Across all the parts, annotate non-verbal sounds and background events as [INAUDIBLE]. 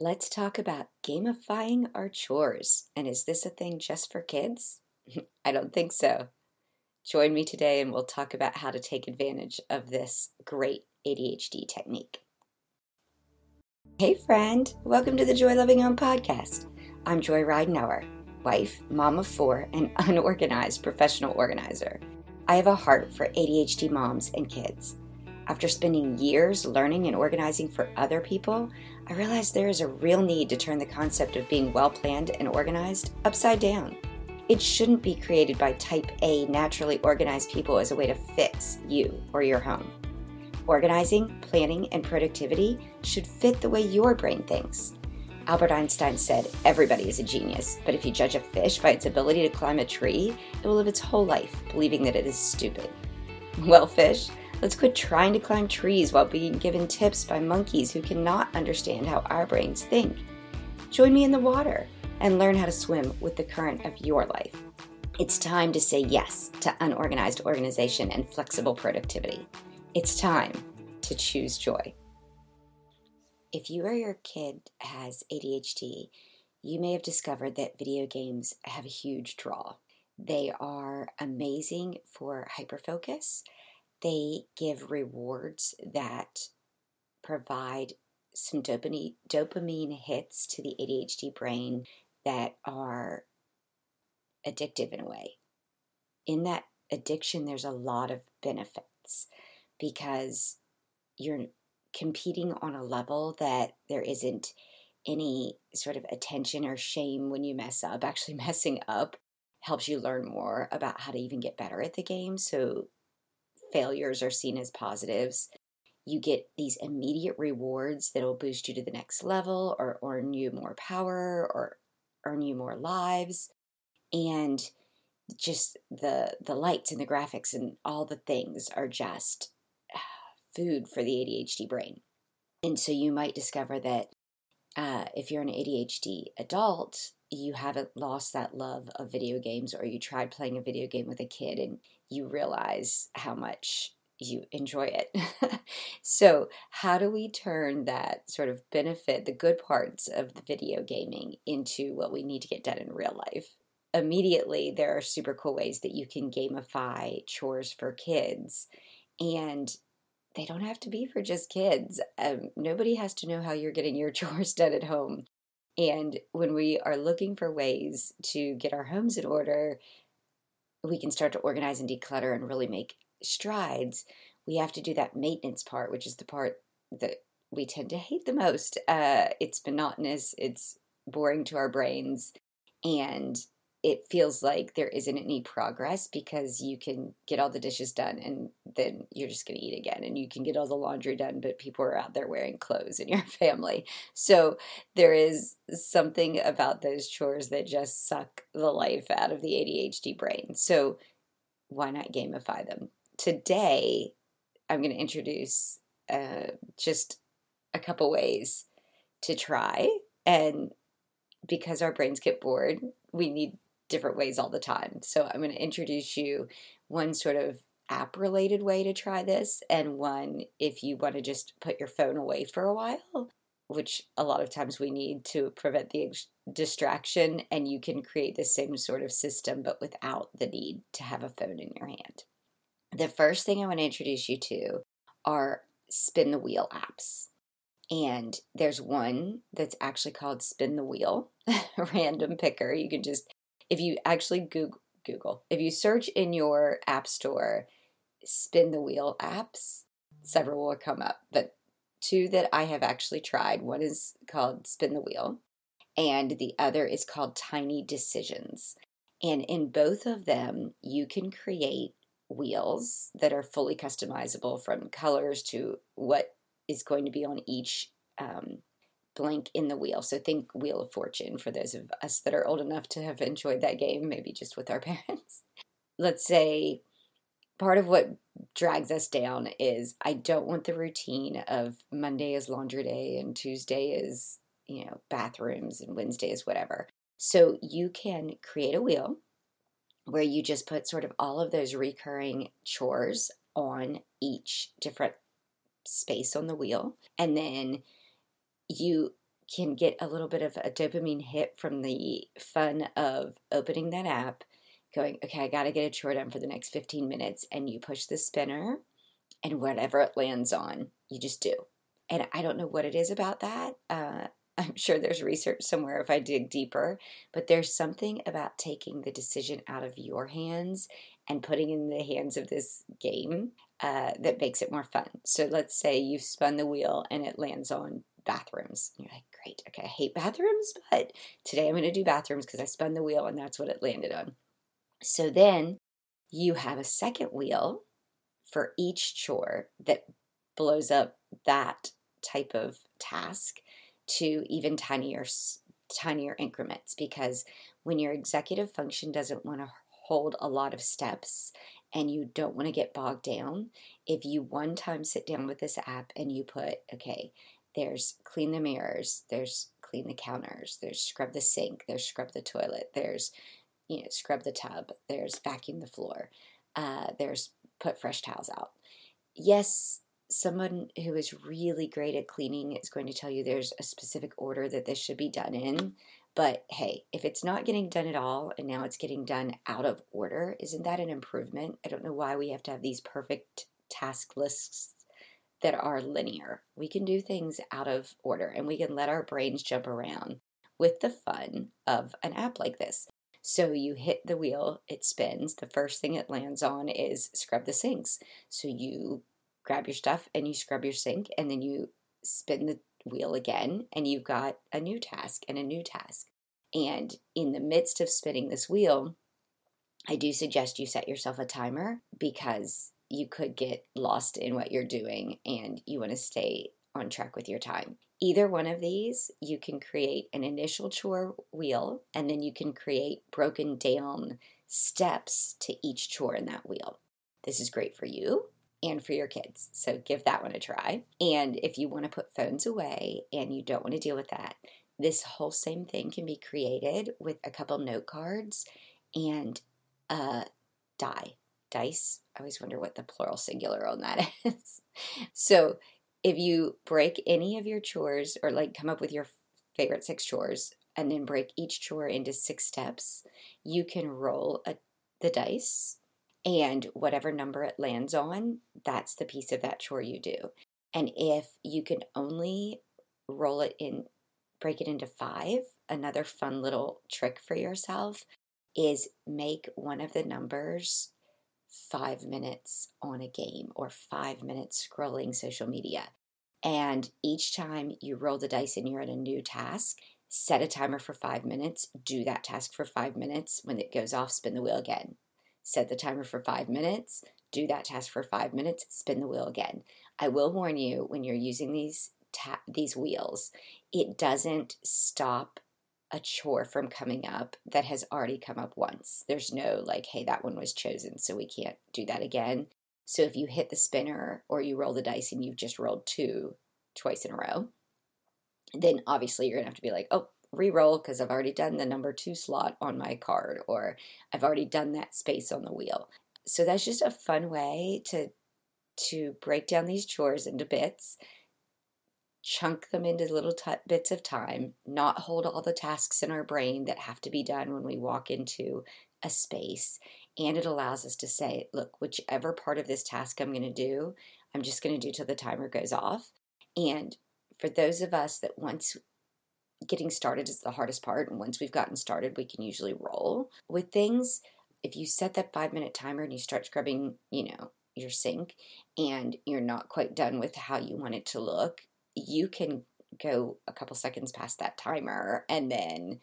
Let's talk about gamifying our chores. And is this a thing just for kids? [LAUGHS] I don't think so. Join me today and we'll talk about how to take advantage of this great ADHD technique. Hey, friend, welcome to the Joy Living Home podcast. I'm Joy Ridenour, wife, mom of four, and [LAUGHS] unorganized professional organizer. I have a heart for ADHD moms and kids. After spending years learning and organizing for other people, I realized there is a real need to turn the concept of being well planned and organized upside down. It shouldn't be created by type A, naturally organized people as a way to fix you or your home. Organizing, planning, and productivity should fit the way your brain thinks. Albert Einstein said, Everybody is a genius, but if you judge a fish by its ability to climb a tree, it will live its whole life believing that it is stupid. [LAUGHS] Well, fish, Let's quit trying to climb trees while being given tips by monkeys who cannot understand how our brains think. Join me in the water and learn how to swim with the current of your life. It's time to say yes to unorganized organization and flexible productivity. It's time to choose joy. If you or your kid has ADHD, you may have discovered that video games have a huge draw. They are amazing for hyperfocus they give rewards that provide some dopamine, dopamine hits to the ADHD brain that are addictive in a way. In that addiction, there's a lot of benefits because you're competing on a level that there isn't any sort of attention or shame when you mess up. Actually, [LAUGHS] messing up helps you learn more about how to even get better at the game. So failures are seen as positives. You get these immediate rewards that'll boost you to the next level or earn you more power or earn you more lives. And just the the lights and the graphics and all the things are just [SIGHS] food for the ADHD brain. And so you might discover that uh, if you're an ADHD adult, you haven't lost that love of video games, or you tried playing a video game with a kid and you realize how much you enjoy it. [LAUGHS] so, how do we turn that sort of benefit, the good parts of the video gaming, into what we need to get done in real life? Immediately, there are super cool ways that you can gamify chores for kids. And they don't have to be for just kids. Um, nobody has to know how you're getting your [LAUGHS] chores done at home. And when we are looking for ways to get our homes in order, we can start to organize and declutter and really make strides. We have to do that maintenance part, which is the part that we tend to hate the most. Uh, it's monotonous, it's boring to our brains, and it feels like there isn't any progress because you can get all the dishes done and then you're just going to eat again and you can get all the laundry done but people are out there wearing clothes in your [LAUGHS] family. So there is something about those chores that just suck the life out of the ADHD brain. So why not gamify them? Today i'm going to introduce uh, just a couple ways to try and because our brains get bored we need different ways all the time. So I'm going to introduce you one sort of app related way to try this, and one if you want to just put your phone away for a while, which a lot of times we need to prevent the distraction, and you can create the same sort of system but without the need to have a phone in your hand. The first thing I want to introduce you to are spin the wheel apps. And there's one that's actually called Spin the Wheel, [LAUGHS] random picker. You can just if you actually Google, Google, if you search in your app store, spin the wheel apps, several will come up. But two that I have actually tried one is called Spin the Wheel, and the other is called Tiny Decisions. And in both of them, you can create wheels that are fully customizable from colors to what is going to be on each um, blank in the wheel. So think Wheel of Fortune for those of us that are old enough to have enjoyed that game, maybe just with our [LAUGHS] parents. Let's say part of what drags us down is I don't want the routine of Monday is laundry day and Tuesday is, you know, bathrooms and Wednesday is whatever. So you can create a wheel where you just put sort of all of those recurring chores on each different space on the wheel. And then you can get a little bit of a dopamine hit from the fun of opening that app, going, okay, I got to get a chore done for the next 15 minutes. And you push the spinner, and whatever it lands on, you just do. And I don't know what it is about that. Uh, [LAUGHS] I'm sure there's research somewhere if I dig deeper, but there's something about taking the decision out of your hands and putting in the hands of this game uh, that makes it more fun. So let's say you've spun the wheel and it lands on bathrooms. You're like, great, okay, I hate bathrooms, [LAUGHS] but today I'm going to do bathrooms because I spun the wheel and that's what it landed on. So then you have a second wheel for each chore that blows up that type of task to even tinier tinier increments because when your executive function doesn't want to hold a lot of steps and you don't want to get bogged down, if you one time sit down with this app and you put, okay, there's clean the mirrors, there's clean the counters, there's scrub the sink, there's scrub the toilet, there's you know scrub the tub, there's vacuum the floor, uh, there's put fresh towels out. Yes, someone who is really great at cleaning is going to tell you there's a specific order that this should be done in. But hey, if it's not getting done at all and now it's getting done out of order, isn't that an improvement? I don't know why we have to have these perfect task lists that are linear. We can do things out of order and we can let our brains jump around with the fun of an app like this. So you hit the wheel, it spins. The first thing it lands on is scrub the sinks. So you grab your stuff and you scrub your sink and then you spin the wheel again and you've got a new task and a new task. And in the midst of spinning this wheel, I do suggest you set yourself a timer because you could get lost in what you're doing and you want to stay on track with your time. Either one of these, you can create an initial chore wheel and then you can create broken down steps to each chore in that wheel. This is great for you and for your kids. So give that one a try. And if you want to put phones away and you don't want to deal with that, this whole same thing can be created with a couple note cards and a die. Dice. I always wonder what the plural singular on that [LAUGHS] is. so if you break any of your chores or like come up with your favorite six chores and then break each chore into six steps, you can roll a, the dice and whatever number it lands on, that's the piece of that chore you do. And if you can only roll it in, break it into five, another fun little trick for yourself is make one of the numbers five minutes on a game or five minutes scrolling social media. And each time you roll the dice and you're at a new task, set a timer for five minutes, do that task for five minutes. When it goes off, spin the wheel again set the timer for five minutes, do that task for five minutes, spin the wheel again. I will warn you when you're using these ta- these wheels, it doesn't stop a chore from coming up that has already come up once. There's no like, hey, that one was chosen, so we can't do that again. So if you hit the spinner or you roll the dice and you've just rolled two twice in a row, then obviously you're gonna have to be like, oh, re-roll because I've already done the number two slot on my card or I've already done that space on the wheel. So that's just a fun way to to break down these chores into bits, chunk them into little t- bits of time, not hold all the tasks in our brain that have to be done when we walk into a space. And it allows us to say, look, whichever part of this task I'm going to do, I'm just going to do till the timer goes off. And for those of us that once getting started is the hardest part. And once we've gotten started, we can usually roll with things. If you set that five minute timer and you start scrubbing, you know, your sink and you're not quite done with how you want it to look, you can go a couple seconds past that timer and then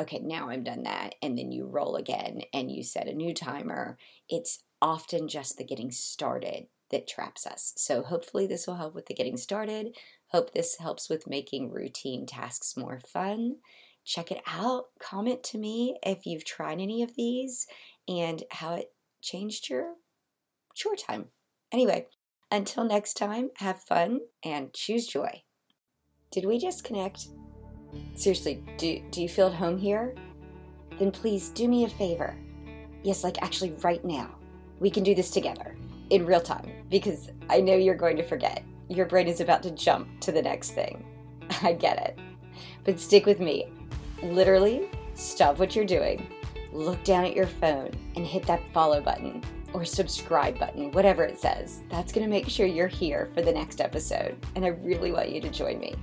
okay, now I'm done that. And then you roll again and you set a new timer. It's often just the getting started that traps us. So hopefully this will help with the getting started. Hope this helps with making routine tasks more fun. Check it out. Comment to me if you've tried any of these and how it changed your chore time. Anyway, until next time, have fun and choose joy. Did we just connect? Seriously, do, do you feel at home here? Then please do me a favor. Yes, like actually right now. We can do this together in real time because I know you're going to forget. Your brain is about to jump to the next thing. [LAUGHS] I get it. But stick with me. Literally, stop what you're doing, look down at your phone, and hit that follow button or subscribe button, whatever it says. That's going to make sure you're here for the next episode. And I really want you to join me.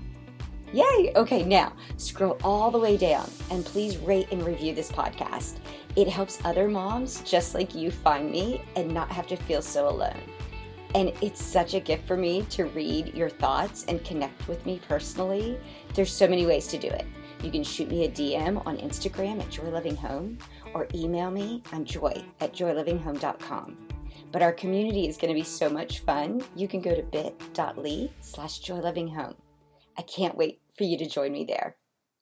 Yay! Okay, now scroll all the way down and please rate and review this podcast. It helps other moms just like you find me and not have to feel so alone. And it's such a gift for me to read your thoughts and connect with me personally. There's so many ways to do it. You can shoot me a DM on Instagram at Joy Living Home or email me on joy at joylivinghome.com. But our community is going to be so much fun. You can go to bit.ly slash joylivinghome. I can't wait for you to join me there.